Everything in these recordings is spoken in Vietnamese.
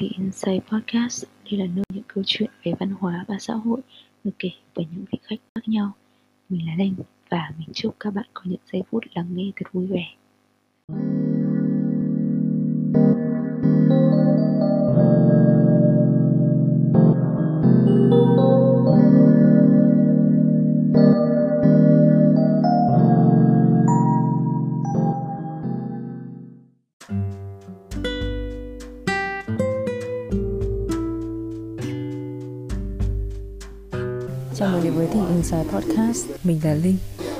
The Insight Podcast. Đây là nơi những câu chuyện về văn hóa và xã hội được kể bởi những vị khách khác nhau. Mình là Linh và mình chúc các bạn có những giây phút lắng nghe thật vui vẻ. thank you đến với The Inside Podcast. Mình là Linh.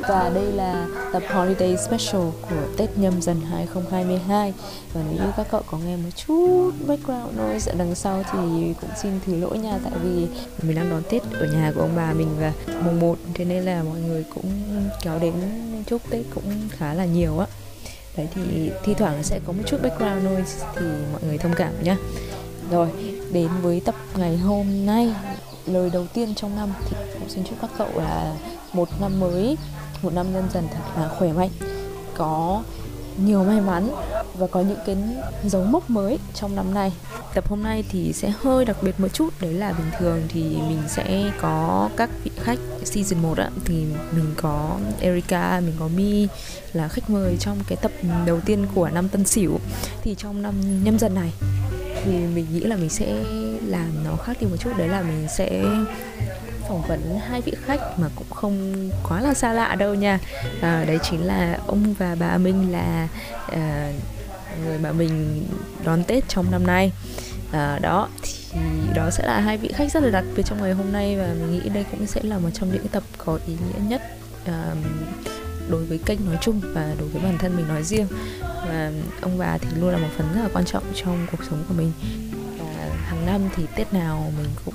Và đây là tập Holiday Special của Tết Nhâm Dần 2022 Và nếu như các cậu có nghe một chút background noise ở đằng sau Thì cũng xin thứ lỗi nha Tại vì mình đang đón Tết ở nhà của ông bà mình và mùng 1 Thế nên là mọi người cũng kéo đến chúc Tết cũng khá là nhiều á. Đấy thì thi thoảng sẽ có một chút background noise Thì mọi người thông cảm nhá. Rồi, đến với tập ngày hôm nay lời đầu tiên trong năm thì xin chúc các cậu là một năm mới, một năm nhân dần thật là khỏe mạnh, có nhiều may mắn và có những cái dấu mốc mới trong năm nay. Tập hôm nay thì sẽ hơi đặc biệt một chút, đấy là bình thường thì mình sẽ có các vị khách season 1 á, thì mình có Erica mình có Mi là khách mời trong cái tập đầu tiên của năm Tân Sửu. Thì trong năm nhâm dần này thì mình nghĩ là mình sẽ làm nó khác đi một chút, đấy là mình sẽ phỏng vấn hai vị khách mà cũng không quá là xa lạ đâu nha. À, đấy chính là ông và bà Minh là à, người mà mình đón Tết trong năm nay. À, đó thì đó sẽ là hai vị khách rất là đặc biệt trong ngày hôm nay và mình nghĩ đây cũng sẽ là một trong những tập có ý nghĩa nhất à, đối với kênh nói chung và đối với bản thân mình nói riêng. Và ông bà thì luôn là một phần rất là quan trọng trong cuộc sống của mình. Và hàng năm thì tết nào mình cũng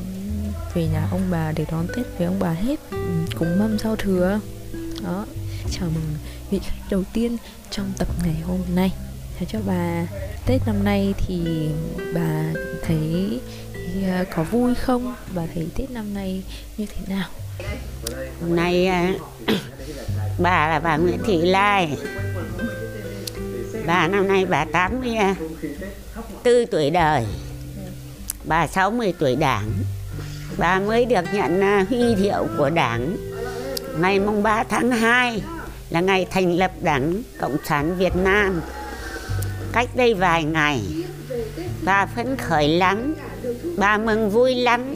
về nhà ông bà để đón tết với ông bà hết. Ừ, Cúng mâm giao thừa. Đó, chào mừng vị khách đầu tiên trong tập ngày hôm nay. Thế cho bà, Tết năm nay thì bà thấy à, có vui không? Bà thấy Tết năm nay như thế nào? Hôm nay à, bà là bà Nguyễn Thị Lai. Bà năm nay bà 84 à, tuổi đời. Bà 60 tuổi đảng. Bà mới được nhận à, huy hiệu của đảng. Ngày mùng 3 tháng 2 là ngày thành lập đảng Cộng sản Việt Nam. Cách đây vài ngày, Bà phấn khởi lắm Bà mừng vui lắm.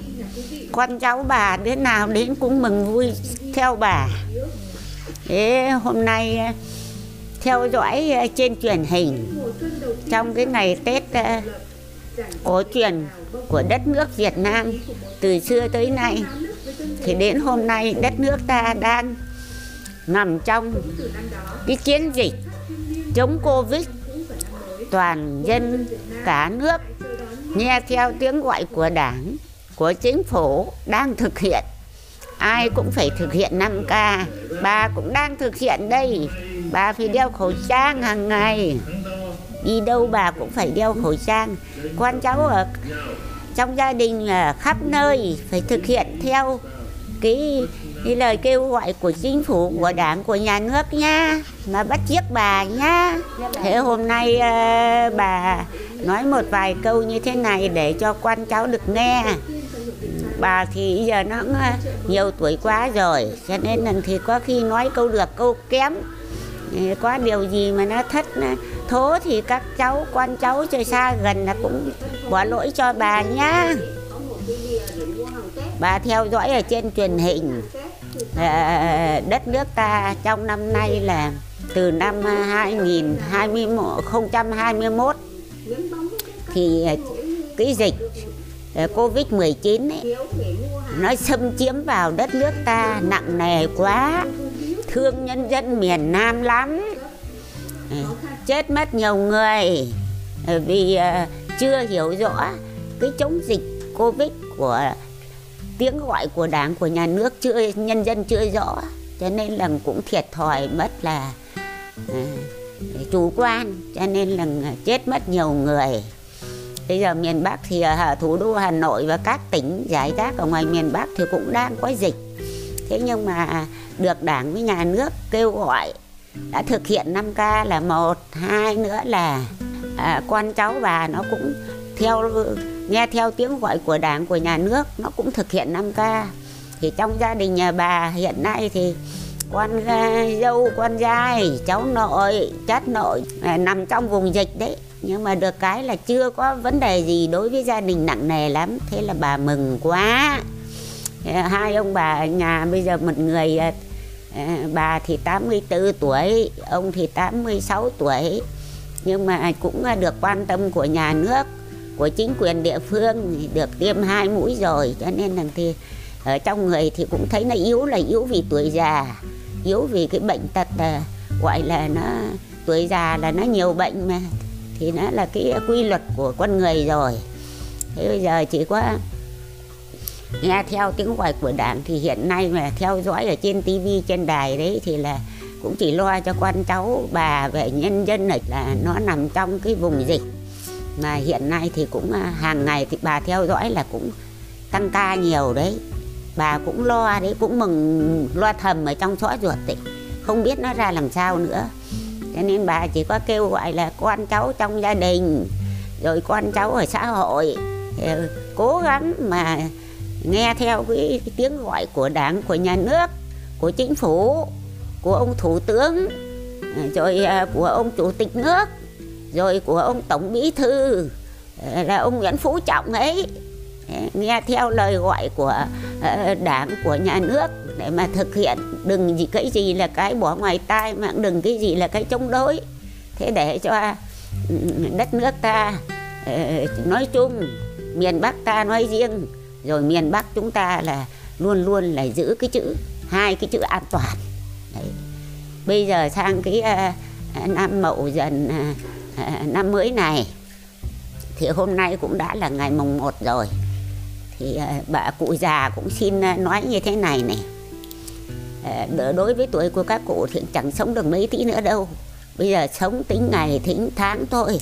Con cháu bà đứa nào đến cũng mừng vui theo bà. Thế hôm nay à, theo dõi à, trên truyền hình, trong cái ngày Tết cổ truyền của đất nước Việt Nam từ xưa tới nay. Thì đến hôm nay đất nước ta đang nằm trong cái chiến dịch chống Covid. Toàn dân, cả nước nghe theo tiếng gọi của đảng, của chính phủ đang thực hiện. Ai cũng phải thực hiện 5K bà cũng đang thực hiện đây. Bà phải đeo khẩu trang hàng ngày đi đâu bà cũng phải đeo khẩu trang. Con cháu ở trong gia đình là khắp nơi phải thực hiện theo cái, cái lời kêu gọi của chính phủ của đảng của nhà nước nha. Mà bắt chiếc bà nha. Thế hôm nay ờ, bà nói một vài câu như thế này để cho con cháu được nghe. Bà thì giờ nó ờ, nhiều tuổi quá rồi cho nên là thì có khi nói câu được câu kém. Có điều gì mà nó thất thố thì các cháu con cháu chơi xa gần là cũng bỏ lỗi cho bà nhá. Bà theo dõi ở trên truyền hình. Ờ, đất nước ta trong năm nay là từ năm 2021 thì cái dịch ờ, Covid-19 ấy, nó xâm chiếm vào đất nước ta nặng nề quá thương nhân dân miền Nam lắm. Ờ, chết mất nhiều người. Vì ờ, chưa hiểu rõ cái chống dịch Covid của tiếng gọi của đảng, của nhà nước chưa, nhân dân chưa rõ. Cho nên là cũng thiệt thòi mất là ờ, chủ quan, cho nên là chết mất nhiều người. Bây giờ miền Bắc thì ở thủ đô Hà Nội và các tỉnh giải rác ở ngoài miền Bắc thì cũng đang có dịch. Thế nhưng mà được đảng với nhà nước kêu gọi đã thực hiện 5K là một hai nữa là à, con cháu bà nó cũng theo nghe theo tiếng gọi của đảng của nhà nước nó cũng thực hiện 5 k thì trong gia đình nhà bà hiện nay thì con dâu con dai cháu nội chất nội à, nằm trong vùng dịch đấy. Nhưng mà được cái là chưa có vấn đề gì đối với gia đình nặng nề lắm. Thế là bà mừng quá. Hai ông bà ở nhà bây giờ một người à, À, bà thì 84 tuổi, ông thì 86 tuổi. Nhưng mà cũng à, được quan tâm của nhà nước, của chính quyền địa phương được tiêm hai mũi rồi. Cho nên là thì ở trong người thì cũng thấy nó yếu là yếu vì tuổi già, yếu vì cái bệnh tật là gọi là nó, tuổi già là nó nhiều bệnh mà. Thì nó là cái quy luật của con người rồi. Thế bây giờ chỉ có nghe theo tiếng gọi của đảng thì hiện nay mà theo dõi ở trên tivi trên đài đấy thì là cũng chỉ lo cho con cháu, bà về nhân dân này là nó nằm trong cái vùng dịch. Mà hiện nay thì cũng à, hàng ngày thì bà theo dõi là cũng tăng ca nhiều đấy. Bà cũng lo đấy, cũng mừng, lo thầm ở trong xóa ruột đấy. Không biết nó ra làm sao nữa. Cho nên bà chỉ có kêu gọi là con cháu trong gia đình, rồi con cháu ở xã hội ờ, cố gắng mà nghe theo cái, cái tiếng gọi của đảng của nhà nước của chính phủ của ông thủ tướng rồi à, của ông chủ tịch nước rồi của ông tổng bí thư à, là ông nguyễn phú trọng ấy. À, nghe theo lời gọi của đảng của nhà nước để mà thực hiện. Đừng gì cái gì là cái bỏ ngoài tai mà đừng cái gì là cái chống đối. Thế để cho ừ, đất nước ta nói chung miền bắc ta nói riêng rồi miền bắc chúng ta là luôn luôn là giữ cái chữ hai cái chữ an toàn. Đấy. bây giờ sang cái uh, năm mậu dần uh, năm mới này thì hôm nay cũng đã là ngày mùng 1 rồi. Thì à, bà cụ già cũng xin nói như thế này này. À, đối với tuổi của các cụ thì chẳng sống được mấy tí nữa đâu. Bây giờ sống tính ngày tính tháng thôi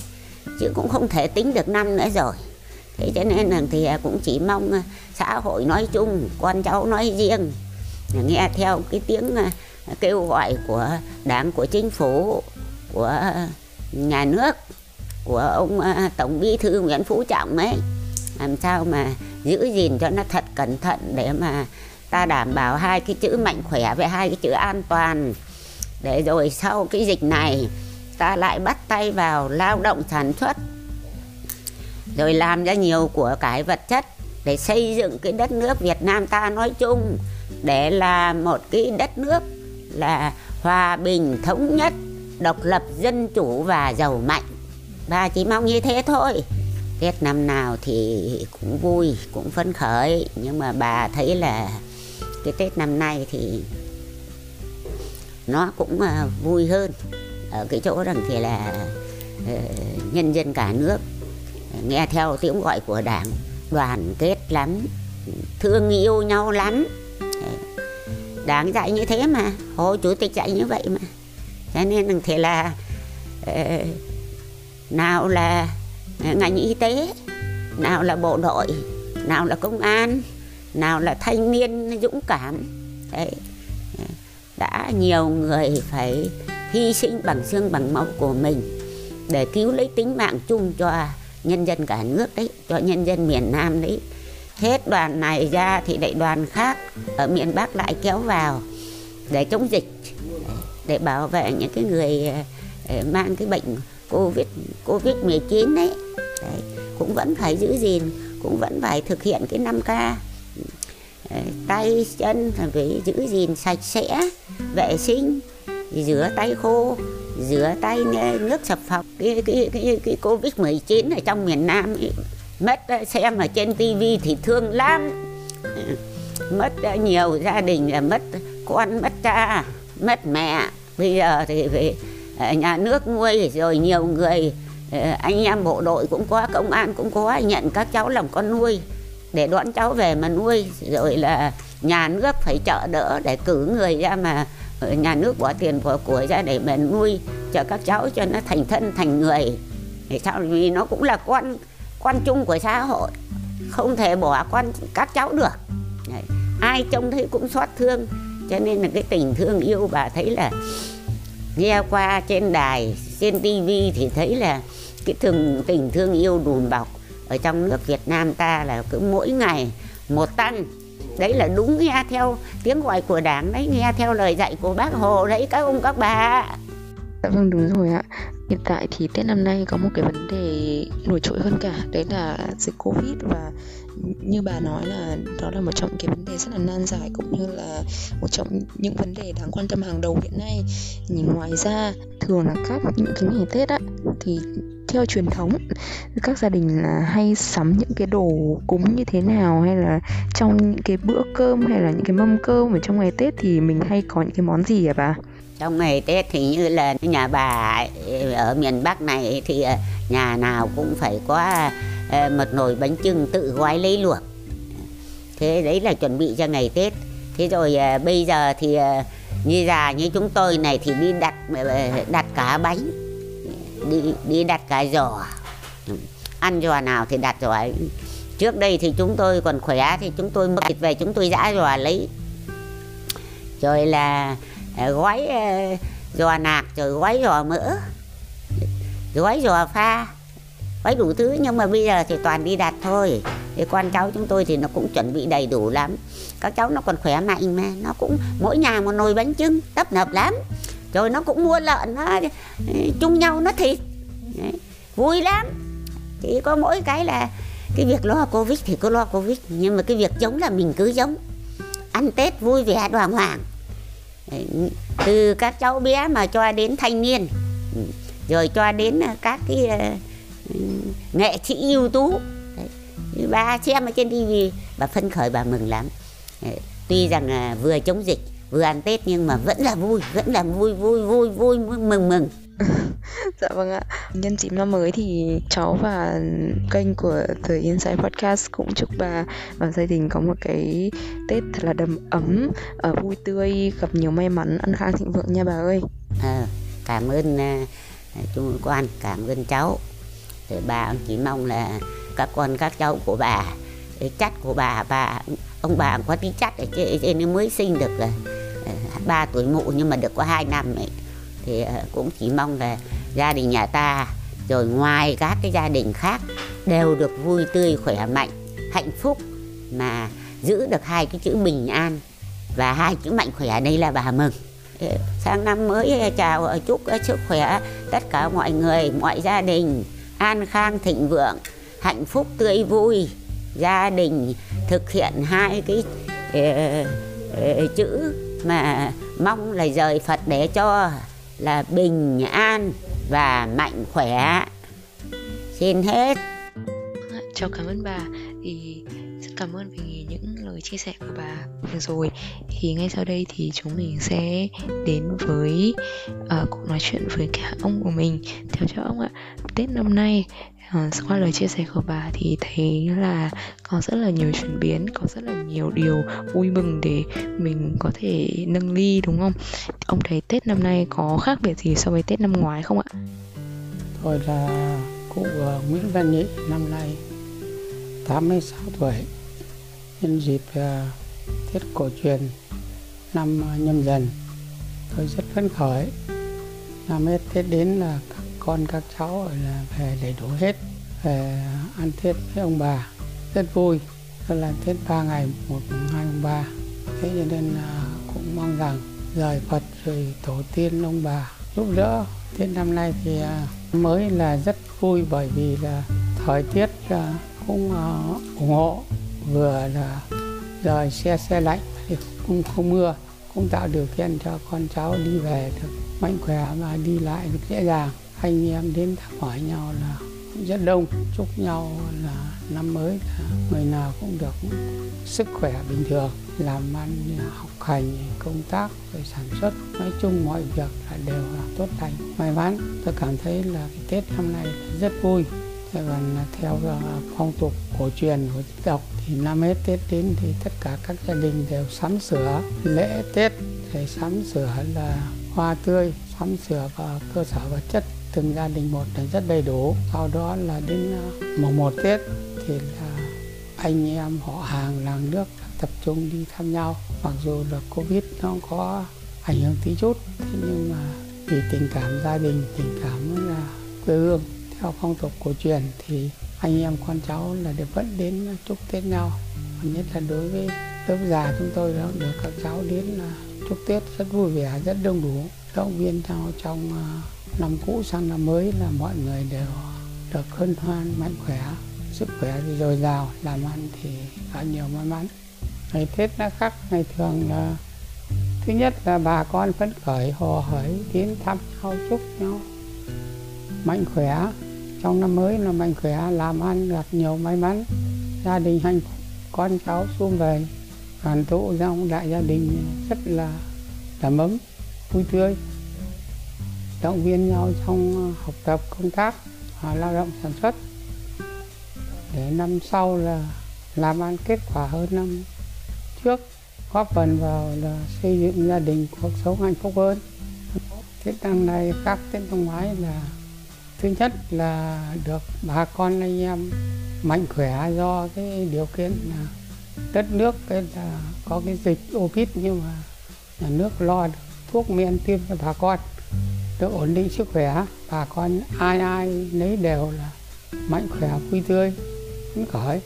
chứ cũng không thể tính được năm nữa rồi thế cho nên là thì cũng chỉ mong à, xã hội nói chung, con cháu nói riêng. Nghe theo cái tiếng à, kêu gọi của đảng, của chính phủ, của nhà nước, của ông à, tổng bí thư nguyễn phú trọng ấy. Làm sao mà giữ gìn cho nó thật cẩn thận để mà ta đảm bảo hai cái chữ mạnh khỏe với hai cái chữ an toàn. Để rồi sau cái dịch này, ta lại bắt tay vào lao động sản xuất rồi làm ra nhiều của cái vật chất để xây dựng cái đất nước Việt Nam ta nói chung để là một cái đất nước là hòa bình thống nhất độc lập dân chủ và giàu mạnh. Bà chỉ mong như thế thôi. Tết năm nào thì cũng vui, cũng phấn khởi. Nhưng mà bà thấy là cái Tết năm nay thì nó cũng à, vui hơn. Ở cái chỗ rằng thì là ờ, nhân dân cả nước nghe theo tiếng gọi của đảng, đoàn kết lắm, thương yêu nhau lắm. Đảng dạy như thế mà, hồ chủ tịch dạy như vậy mà. Cho nên thể là ờ, nào là ngành y tế, nào là bộ đội, nào là công an, nào là thanh niên dũng cảm. Đấy, đã nhiều người phải hy sinh bằng xương bằng máu của mình để cứu lấy tính mạng chung cho nhân dân cả nước đấy cho nhân dân miền Nam đấy. Hết đoàn này ra thì lại đoàn khác ở miền Bắc lại kéo vào để chống dịch để bảo vệ những cái người ờ, mang cái bệnh covid covid 19 đấy. Đấy, cũng vẫn phải giữ gìn cũng vẫn phải thực hiện cái 5 k. Ờ, tay chân phải giữ gìn sạch sẽ vệ sinh rửa tay khô rửa tay nước sập phọc cái cái cái, cái covid 19 ở trong miền Nam ấy, mất ờ, xem ở trên tivi thì thương lắm. Ờ, mất ờ, nhiều gia đình là mất con mất cha mất mẹ. Bây giờ thì về nhà nước nuôi rồi nhiều người anh em bộ đội cũng có công an cũng có nhận các cháu làm con nuôi. Để đón cháu về mà nuôi rồi là nhà nước phải trợ đỡ để cử người ra mà nhà nước bỏ tiền bỏ của ra để mà nuôi cho các cháu cho nó thành thân, thành người. Thì sao vì nó cũng là con con chung của xã hội, không thể bỏ con, các cháu được. Đấy. ai trông thấy cũng xót thương. Cho nên là cái tình thương yêu bà thấy là nghe qua trên đài, trên tivi thì thấy là cái thường tình thương yêu đùm bọc ở trong nước Việt Nam ta là cứ mỗi ngày một tăng. Đấy là đúng nghe theo tiếng gọi của đảng đấy, nghe theo lời dạy của bác hồ đấy, các ông các bà. Dạ vâng đúng rồi ạ. Hiện tại thì Tết năm nay có một cái vấn đề nổi trội hơn cả, Đấy là dịch Covid và như bà nói là đó là một trong cái vấn đề rất là nan giải cũng như là một trong những vấn đề đáng quan tâm hàng đầu hiện nay nhìn ngoài ra, thường là các những cái ngày Tết á, thì theo truyền thống, các gia đình là hay sắm những cái đồ cúng như thế nào hay là trong những cái bữa cơm hay là những cái mâm cơm ở trong ngày Tết thì mình hay có những cái món gì hả bà? Trong ngày Tết thì như là nhà bà ở miền Bắc này thì ờ, nhà nào cũng phải có ờ, một nồi bánh trưng tự gói lấy luộc. Thế đấy là chuẩn bị cho ngày Tết. Thế rồi ờ, bây giờ thì như già như chúng tôi này thì đi đặt đặt cả bánh, đi đi đặt cả giò. Ăn giò nào thì đặt giò ấy. Trước đây thì chúng tôi còn khỏe thì chúng tôi mua thịt về chúng tôi giã giò lấy. Rồi là Ờ, gói ờ, giò nạc rồi gói giò mỡ gói giò pha gói đủ thứ. Nhưng mà bây giờ thì toàn đi đặt thôi. Thì con cháu chúng tôi thì nó cũng chuẩn bị đầy đủ lắm. Các cháu nó còn khỏe mạnh mà nó cũng mỗi nhà một nồi bánh trưng tấp nập lắm. Rồi nó cũng mua lợn nó ừ, chung nhau nó thịt. Đấy, vui lắm. Chỉ có mỗi cái là cái việc lo covid thì cứ lo covid. Nhưng mà cái việc giống là mình cứ giống. Ăn tết vui vẻ đoàn hoàng từ các cháu bé mà cho đến thanh niên. Ừ, rồi cho đến à, các cái à, ừ, nghệ sĩ ưu tú. Bà xem ở trên tivi bà phân khởi, bà mừng lắm. Tuy rằng à, vừa chống dịch, vừa ăn tết nhưng mà vẫn là vui, vẫn là vui vui vui vui mừng mừng dạ vâng ạ. Nhân dịp năm mới thì cháu và kênh của The Inside Podcast cũng chúc bà và gia đình có một cái Tết thật là đầm ấm ở vui tươi gặp nhiều may mắn ăn khang thịnh vượng nha bà ơi. À, cảm ơn uh, chú quan cảm ơn cháu. Thì bà chỉ mong là các con các cháu của bà chắc của bà bà ông bà có tí chắc ở trên mới sinh được là ba tuổi mụ nhưng mà được có hai năm ấy thì ờ, cũng chỉ mong là gia đình nhà ta rồi ngoài các cái gia đình khác đều được vui tươi khỏe mạnh hạnh phúc mà giữ được hai cái chữ bình an và hai chữ mạnh khỏe. Đây là bà mừng. Sang năm mới ờ, chào ờ, chúc sức khỏe tất cả mọi người mọi gia đình an khang thịnh vượng hạnh phúc tươi vui. Gia đình thực hiện hai cái uh, uh, chữ mà mong là rời Phật để cho là bình an và mạnh khỏe. Xin hết. Chào cảm ơn bà. Thì rất cảm ơn vì những lời chia sẻ của bà vừa rồi. Thì ngay sau đây thì chúng mình sẽ đến với uh, cuộc nói chuyện với cả ông của mình. Theo cho ông ạ tết năm nay Ờ, qua lời chia sẻ của bà thì thấy là có rất là nhiều chuyển biến có rất là nhiều điều vui mừng để mình có thể nâng ly đúng không? Ông thấy tết năm nay có khác biệt gì so với tết năm ngoái không ạ? Tôi là cụ ờ, Nguyễn Văn Nhị năm nay 86 tuổi. Nhân dịp uh, Tết cổ truyền năm uh, nhâm dần tôi rất phấn khởi. Năm hết Tết đến là con các cháu là về đầy đủ hết, về ăn Tết với ông bà. Rất vui tức là Tết ba ngày, một, hai ông ba. Thế cho nên là cũng mong rằng rời Phật rồi tổ tiên ông bà giúp đỡ. Tết năm nay thì à, mới là rất vui bởi vì là thời tiết à, cũng à, ủng hộ. Vừa là rời xe xe lạnh cũng không mưa, cũng tạo điều kiện cho con cháu đi về được mạnh khỏe và đi lại được dễ dàng anh em đến thăm hỏi nhau là rất đông. Chúc nhau là năm mới là người nào cũng được sức khỏe bình thường, làm ăn, học hành, công tác rồi sản xuất. Nói chung mọi việc là đều là tốt lành, may mắn. Tôi cảm thấy là cái tết năm nay rất vui. Còn theo à, phong tục cổ truyền của dân tộc thì năm hết tết đến thì tất cả các gia đình đều sắm sửa lễ tết. Thì sắm sửa là hoa tươi, sắm sửa và cơ sở vật chất từng gia đình một là rất đầy đủ. Sau đó là đến à, mùng một tết thì là anh em họ hàng làng nước tập trung đi thăm nhau. Mặc dù là covid nó có ảnh hưởng tí chút, thế nhưng mà vì tình cảm gia đình, tình cảm là quê hương, theo phong tục cổ truyền thì anh em con cháu là đều vẫn đến chúc tết nhau. Nhất là đối với lớp già chúng tôi đó, được các cháu đến là chúc tết rất vui vẻ, rất đông đủ. Động viên nhau trong à, năm cũ sang năm mới là mọi người đều được hân hoan, mạnh khỏe, sức khỏe thì dồi dào, làm ăn thì có nhiều may mắn. Ngày tết nó khác, ngày thường là, thứ nhất là bà con phấn khởi hồ hởi đến thăm nhau, chúc nhau mạnh khỏe. Trong năm mới là mạnh khỏe, làm ăn gặp nhiều may mắn. Gia đình hạnh phúc, con cháu xung về đoàn tụ trong đại gia đình rất là đầm ấm, vui tươi động viên nhau trong ờ, học tập, công tác và lao động sản xuất. Để năm sau là làm ăn kết quả hơn năm trước, góp phần vào là xây dựng gia đình cuộc sống hạnh phúc hơn. Tết năm nay khác tết năm ngoái là, thứ nhất là được bà con anh em mạnh khỏe do cái điều kiện là đất nước cái là có cái dịch covid nhưng mà nhà nước lo được thuốc men tiêm cho bà con được ổn định sức khỏe bà con ai ai lấy đều là mạnh khỏe vui tươi phấn khởi.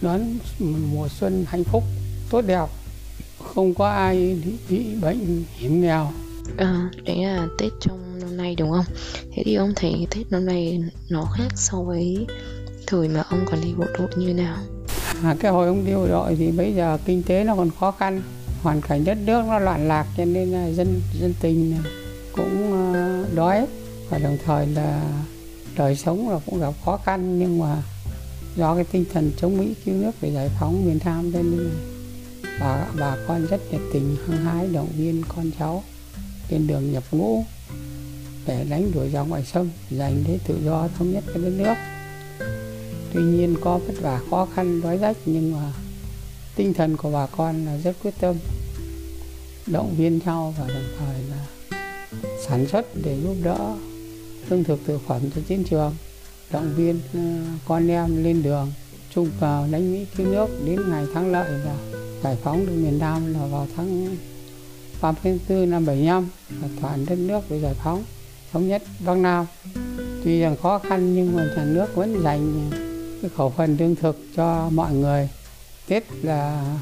Đón mùa xuân hạnh phúc tốt đẹp không có ai bị bệnh hiểm nghèo. À, đấy là tết trong năm nay đúng không? Thế thì ông thấy tết năm nay nó khác so với thời mà ông còn đi bộ đội như nào? À, cái hồi ông đi bộ đội thì bây giờ kinh tế nó còn khó khăn hoàn cảnh đất nước nó loạn lạc cho nên là dân dân tình cũng ờ, đói và đồng thời là đời sống là cũng gặp khó khăn, nhưng mà do cái tinh thần chống Mỹ, cứu nước để giải phóng miền Nam nên bà bà con rất nhiệt tình, hăng hái, động viên con cháu trên đường nhập ngũ để đánh đuổi giặc ngoài sông, giành lấy tự do thống nhất cái đất nước. Tuy nhiên có vất vả, khó khăn, đói rách, nhưng mà tinh thần của bà con là rất quyết tâm, động viên nhau và đồng thời là sản xuất để giúp đỡ lương thực thực phẩm cho chiến trường, động viên ờ, con em lên đường chung vào đánh Mỹ cứu nước đến ngày thắng lợi là giải phóng được miền Nam là vào tháng 34 năm 75 là toàn đất nước được giải phóng, thống nhất Bắc Nam. Tuy rằng khó khăn nhưng mà nhà nước vẫn dành cái khẩu phần lương thực cho mọi người. Tết là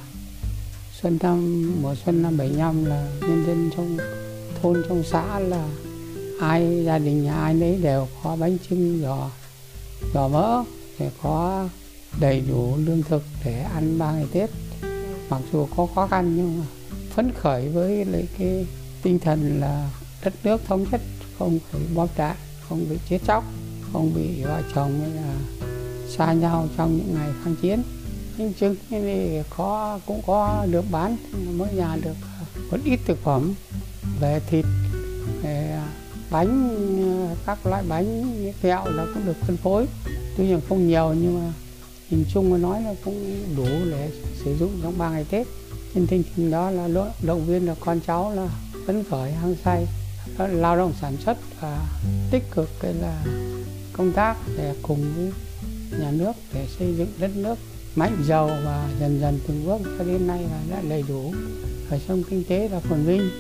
xuân năm, mùa xuân năm 75 là nhân dân trong thôn trong xã là ai, gia đình nhà ai nấy đều có bánh trưng giò giò mỡ để có đầy đủ lương thực để ăn ba ngày Tết. Mặc dù có khó khăn nhưng mà phấn khởi với lại cái tinh thần là đất nước thống nhất, không phải bom đạn không bị chết chóc, không bị vợ chồng hay là xa nhau trong những ngày kháng chiến. Nhưng trứng thì có, cũng có được bán mỗi nhà được à, một ít thực phẩm về thịt, về à, bánh à, các loại bánh, kẹo là cũng được phân phối. Tuy nhiên không nhiều nhưng mà nhìn chung mà nói là cũng đủ để sử dụng trong ba ngày tết. Trên tinh thần đó là động viên là con cháu là phấn khởi, hăng say lao động sản xuất và tích cực, cái là công tác để cùng với nhà nước để xây dựng đất nước mạnh giàu và dần dần từng bước cho đến nay là đã đầy đủ. Đời sống kinh tế và phồn vinh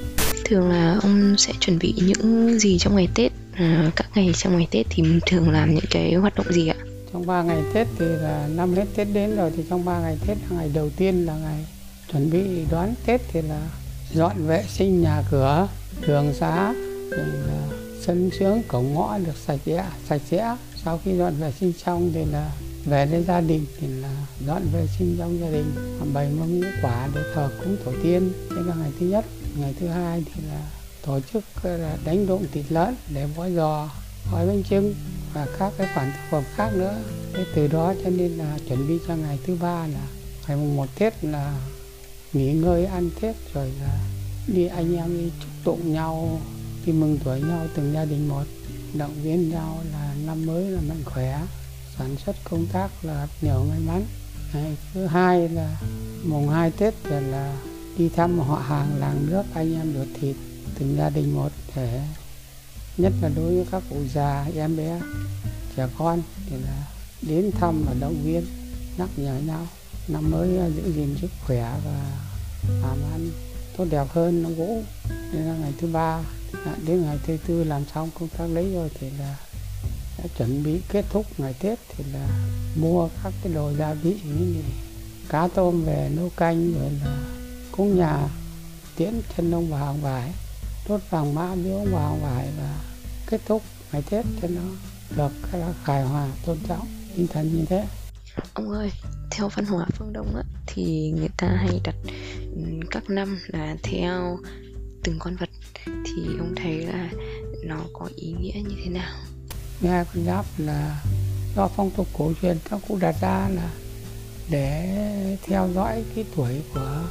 thường là ông sẽ chuẩn bị những gì trong ngày tết? À, các ngày trong ngày tết thì thường làm những cái hoạt động gì ạ? Trong 3 ngày tết thì là năm hết tết đến rồi thì trong 3 ngày tết là ngày đầu tiên là ngày chuẩn bị đón tết thì là dọn vệ sinh nhà cửa đường xá rồi là sân sướng cổng ngõ được sạch sẽ sạch sẽ. Sau khi dọn vệ sinh xong thì là về đến gia đình thì là dọn vệ sinh trong gia đình. Bày mâm ngũ quả để thờ cúng tổ tiên. Đây là ngày thứ nhất ngày thứ hai thì là tổ chức là, đánh đụng thịt lợn để bói giò gói bánh trưng và các cái khoản thực phẩm khác nữa. Thế từ đó cho nên là chuẩn bị cho ngày thứ ba là ngày mùng một tết là nghỉ ngơi, ăn tết rồi là đi anh em đi chúc tụng nhau, đi mừng tuổi nhau, từng gia đình một, động viên nhau là năm mới là mạnh khỏe, sản xuất công tác là nhiều may mắn. Ngày thứ hai là mùng hai tết thì là đi thăm họ hàng làng nước anh em ruột thịt từng gia đình một để, nhất là đối với các cụ già, em bé, trẻ con thì là đến thăm và động viên, nhắc nhở nhau. Năm mới giữ gìn sức khỏe và làm ăn tốt đẹp hơn nó gỗ nên là ngày thứ ba, đến ngày thứ tư làm xong công tác lấy rồi thì là đã chuẩn bị kết thúc ngày Tết thì là mua các cái đồ gia vị như cá tôm về nấu canh rồi là cúng nhà tiễn chân ông bà ông vải đốt vàng mã biếu ông bà ông vải và kết thúc ngày Tết cho nó được cái là hài hòa tôn trọng tinh thần như thế. Ông ơi theo văn hóa phương đông á, thì người ta hay đặt các năm là theo từng con vật. Thì ông thấy là nó có ý nghĩa như thế nào? Nghe con giáp là do phong tục cổ truyền các cụ đặt ra là để theo dõi cái tuổi của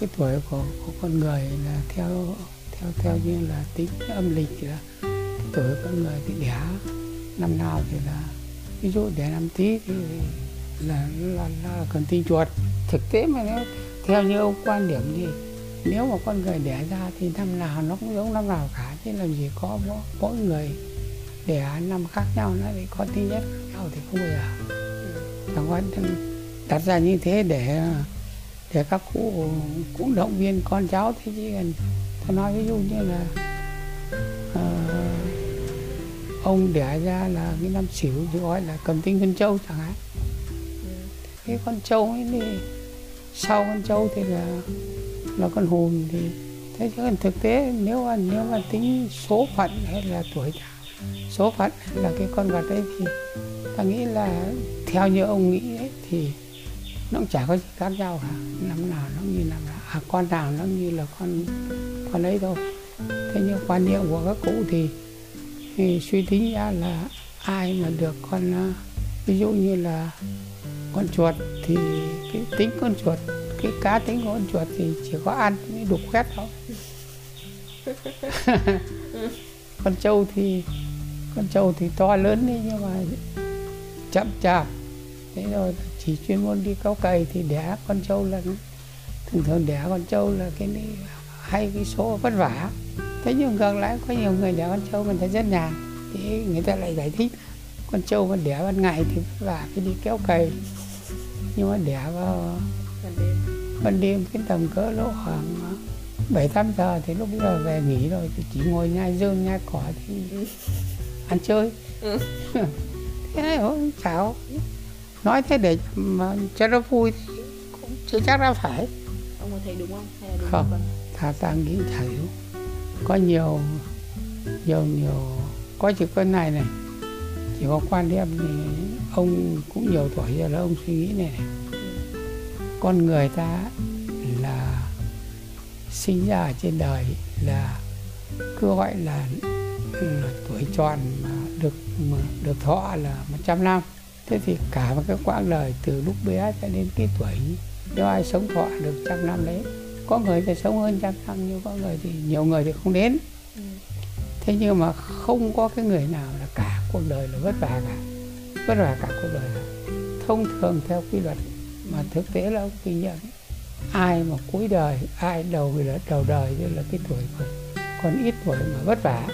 cái tuổi của, của con người là theo theo theo như là tính âm lịch là cái tuổi của con người thì đẻ. Năm nào thì là ví dụ đẻ năm tí thì là là, là cần tinh chuột. Thực tế mà nếu theo như ông quan điểm thì nếu mà con người đẻ ra thì năm nào nó cũng giống năm nào cả chứ làm gì có mỗi, mỗi người đẻ năm khác nhau nó lại có tính nhất khác nhau thì không bao giờ. Chẳng qua đặt ra như thế để để các cụ cũng động viên con cháu. Thế chứ còn tôi nói ví dụ như là uh, ông đẻ ra là cái năm xỉu thì gọi là cầm tinh con trâu chẳng hạn. Cái con trâu ấy thì sau con trâu thì là là con hùm thì thế chứ còn thực tế nếu mà nếu mà tính số phận hay là tuổi số phận là cái con vật đấy thì ta nghĩ là theo như ông nghĩ ấy, thì nó cũng chả có gì khác nhau cả. Năm nào nó như năm nào. À, con nào nó như là con con ấy thôi. Thế nhưng quan niệm của các cụ thì, thì suy tính ra là ai mà được con ờ, ví dụ như là con chuột thì cái tính con chuột cái cá tính của con chuột thì chỉ có ăn mới đục khét thôi. Con trâu thì con trâu thì to lớn đấy nhưng mà chậm chạp. Thế rồi chỉ chuyên môn đi cao cày thì đẻ con trâu là thường thường đẻ con trâu là cái này hay cái số vất vả. Thế nhưng ngược lại có nhiều người đẻ con trâu mình thấy rất nhàn thì người ta lại giải thích con trâu mà đẻ ban ngày thì vất vả phải đi kéo cày. Nhưng mà đẻ vào ban đêm. cái tầm cỡ lỗ khoảng bảy tám giờ thì lúc bây giờ về nghỉ rồi thì chỉ ngồi nhai rơm nhai cỏ thì ăn chơi. Ừ. thế không chào nói thế để mà cho nó vui thì cũng chưa chắc đã phải. Ông có thấy đúng không? Hay là đúng không thà ta nghĩ chả hiểu có nhiều nhiều nhiều có chỉ cái này này. Chỉ có quan điểm thì ông cũng nhiều tuổi rồi là ông suy nghĩ này, này. con người ta là sinh ra trên đời là cứ gọi là, là tuổi tròn mà được mà được thọ là 100 năm thế thì cả một cái quãng đời từ lúc bé cho đến cái tuổi nếu ai sống thọ được trăm năm đấy có người thì sống hơn trăm năm nhưng có người thì nhiều người thì không đến. Ừ. thế nhưng mà không có cái người nào là cả cuộc đời là vất vả cả vất vả cả cuộc đời. Cả thông thường theo quy luật mà thực tế là ông kinh nhận ai mà cuối đời ai đầu là đầu đời như là cái tuổi còn, còn ít tuổi mà vất vả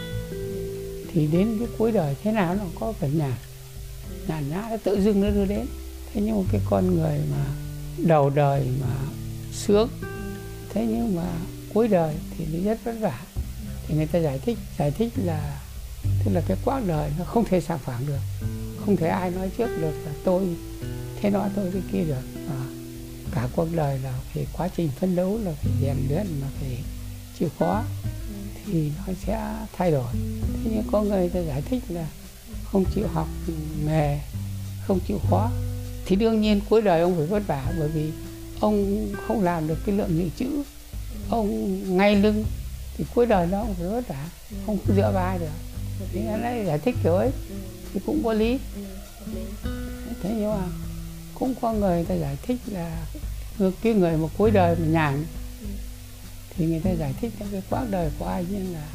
thì đến cái cuối đời thế nào nó có phần nhàn nhàn nhã nó tự dưng nó đưa đến. Thế nhưng một cái con người mà đầu đời mà sướng thế nhưng mà cuối đời thì nó rất vất vả. Thì người ta giải thích giải thích là tức là cái quãng đời nó không thể sàng phẳng được. Không thể ai nói trước được là tôi thế nọ tôi thế kia được. À, cả cuộc đời là phải quá trình phấn đấu là phải rèn luyện mà phải chịu khó thì nó sẽ thay đổi. Thế nhưng có người ta giải thích là không chịu học nghề không chịu khó thì đương nhiên cuối đời ông phải vất vả, bởi vì ông không làm được cái lượng dự trữ. Ông ngay lưng, thì cuối đời nó ông phải vất vả, không dựa vào ai được thì anh ấy giải thích kiểu ấy, thì cũng có lý. Thế nhưng mà cũng có người ta giải thích là cái người mà cuối đời mà nhàn, thì người ta giải thích trong cái quãng đời của anh như là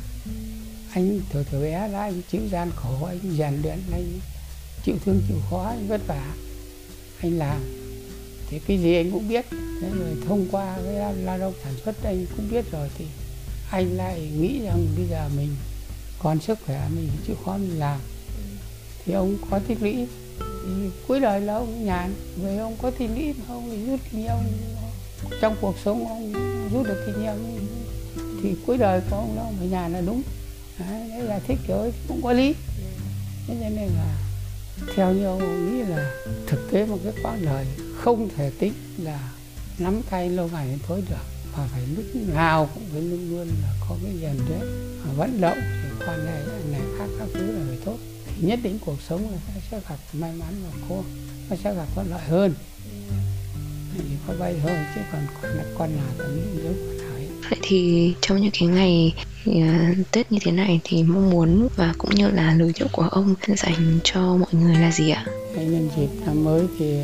anh từ từ bé đã anh chịu gian khổ, anh rèn luyện, anh chịu thương, chịu khó, anh vất vả. Anh làm. Thì cái gì anh cũng biết. Thế rồi thông qua cái lao động sản xuất, anh cũng biết rồi. Thì anh lại nghĩ rằng bây giờ mình còn sức khỏe, mình chịu khó, mình làm. Thì ông có tích lũy thì cuối đời là ông nhàn. Vì ông có tích lũy mà ông rút kinh nghiệm. Trong cuộc sống ông rút được kinh nghiệm. Thì cuối đời của ông ông phải nhàn là đúng đấy, đấy là thích kiểu ấy cũng có lý. Thế cho nên là theo như ông nghĩ là thực tế một cái quãng đời không thể tính là nắm tay lâu ngày đến tối được và phải lúc nào cũng phải luôn luôn là có cái rèn luyện và vận động thì quan hệ này khác các thứ là phải tốt. Thì nhất định cuộc sống là sẽ gặp may mắn và cô nó sẽ gặp thuận lợi hơn. Thì có bay thôi chứ còn con là con nào cũng những dấu Vậy thì trong những cái ngày à, Tết như thế này thì mong muốn và cũng như là lời chúc của ông dành cho mọi người là gì ạ? nhân dịp năm mới thì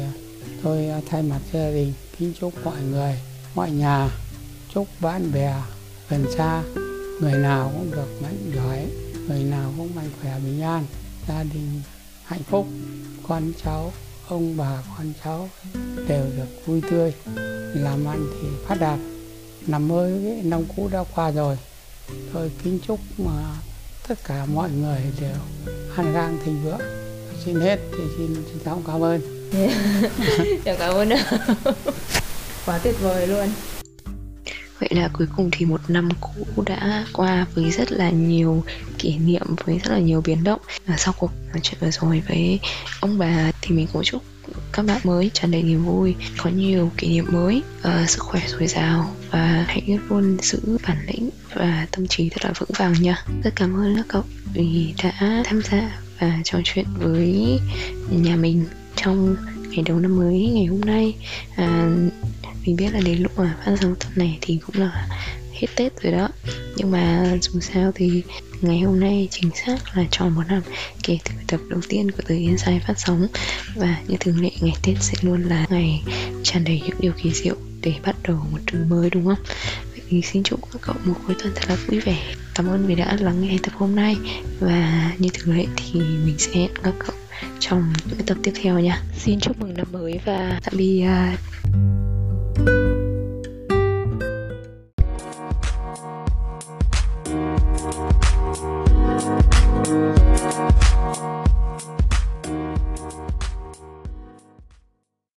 tôi thay mặt gia đình kính chúc mọi người, mọi nhà, chúc bạn bè gần xa, người nào cũng được mạnh giỏi, người nào cũng mạnh khỏe bình an, gia đình hạnh phúc, con cháu, ông bà con cháu đều được vui tươi, làm ăn thì phát đạt. Năm mới năm cũ đã qua rồi, tôi kính chúc mà tất cả mọi người đều an khang thịnh vượng. Xin hết thì xin xin cảm ơn. Dạ cảm ơn Quá tuyệt vời luôn Vậy là cuối cùng thì một năm cũ đã qua với rất là nhiều kỷ niệm, với rất là nhiều biến động và Sau cuộc nói chuyện vừa rồi với ông bà thì mình cũng chúc các bạn mới tràn đầy niềm vui có nhiều kỷ niệm mới uh, sức khỏe dồi dào và hãy luôn giữ bản lĩnh và tâm trí thật là vững vàng nha. Rất cảm ơn các cậu vì đã tham gia và trò chuyện với nhà mình trong ngày đầu năm mới ngày hôm nay. À, mình biết là đến lúc mà phát sóng tập này thì cũng là hết tết rồi đó. Nhưng mà dù sao thì ngày hôm nay chính xác là tròn một năm kể từ tập đầu tiên của từ Inside phát sóng. Và như thường lệ, ngày Tết sẽ luôn là ngày tràn đầy những điều kỳ diệu để bắt đầu một trường mới, đúng không? Vậy thì xin chúc các cậu một cuối tuần thật là vui vẻ. Cảm ơn vì đã lắng nghe tập hôm nay. Và như thường lệ thì mình sẽ hẹn các cậu trong những tập tiếp theo nha. Xin chúc mừng năm mới và tạm biệt.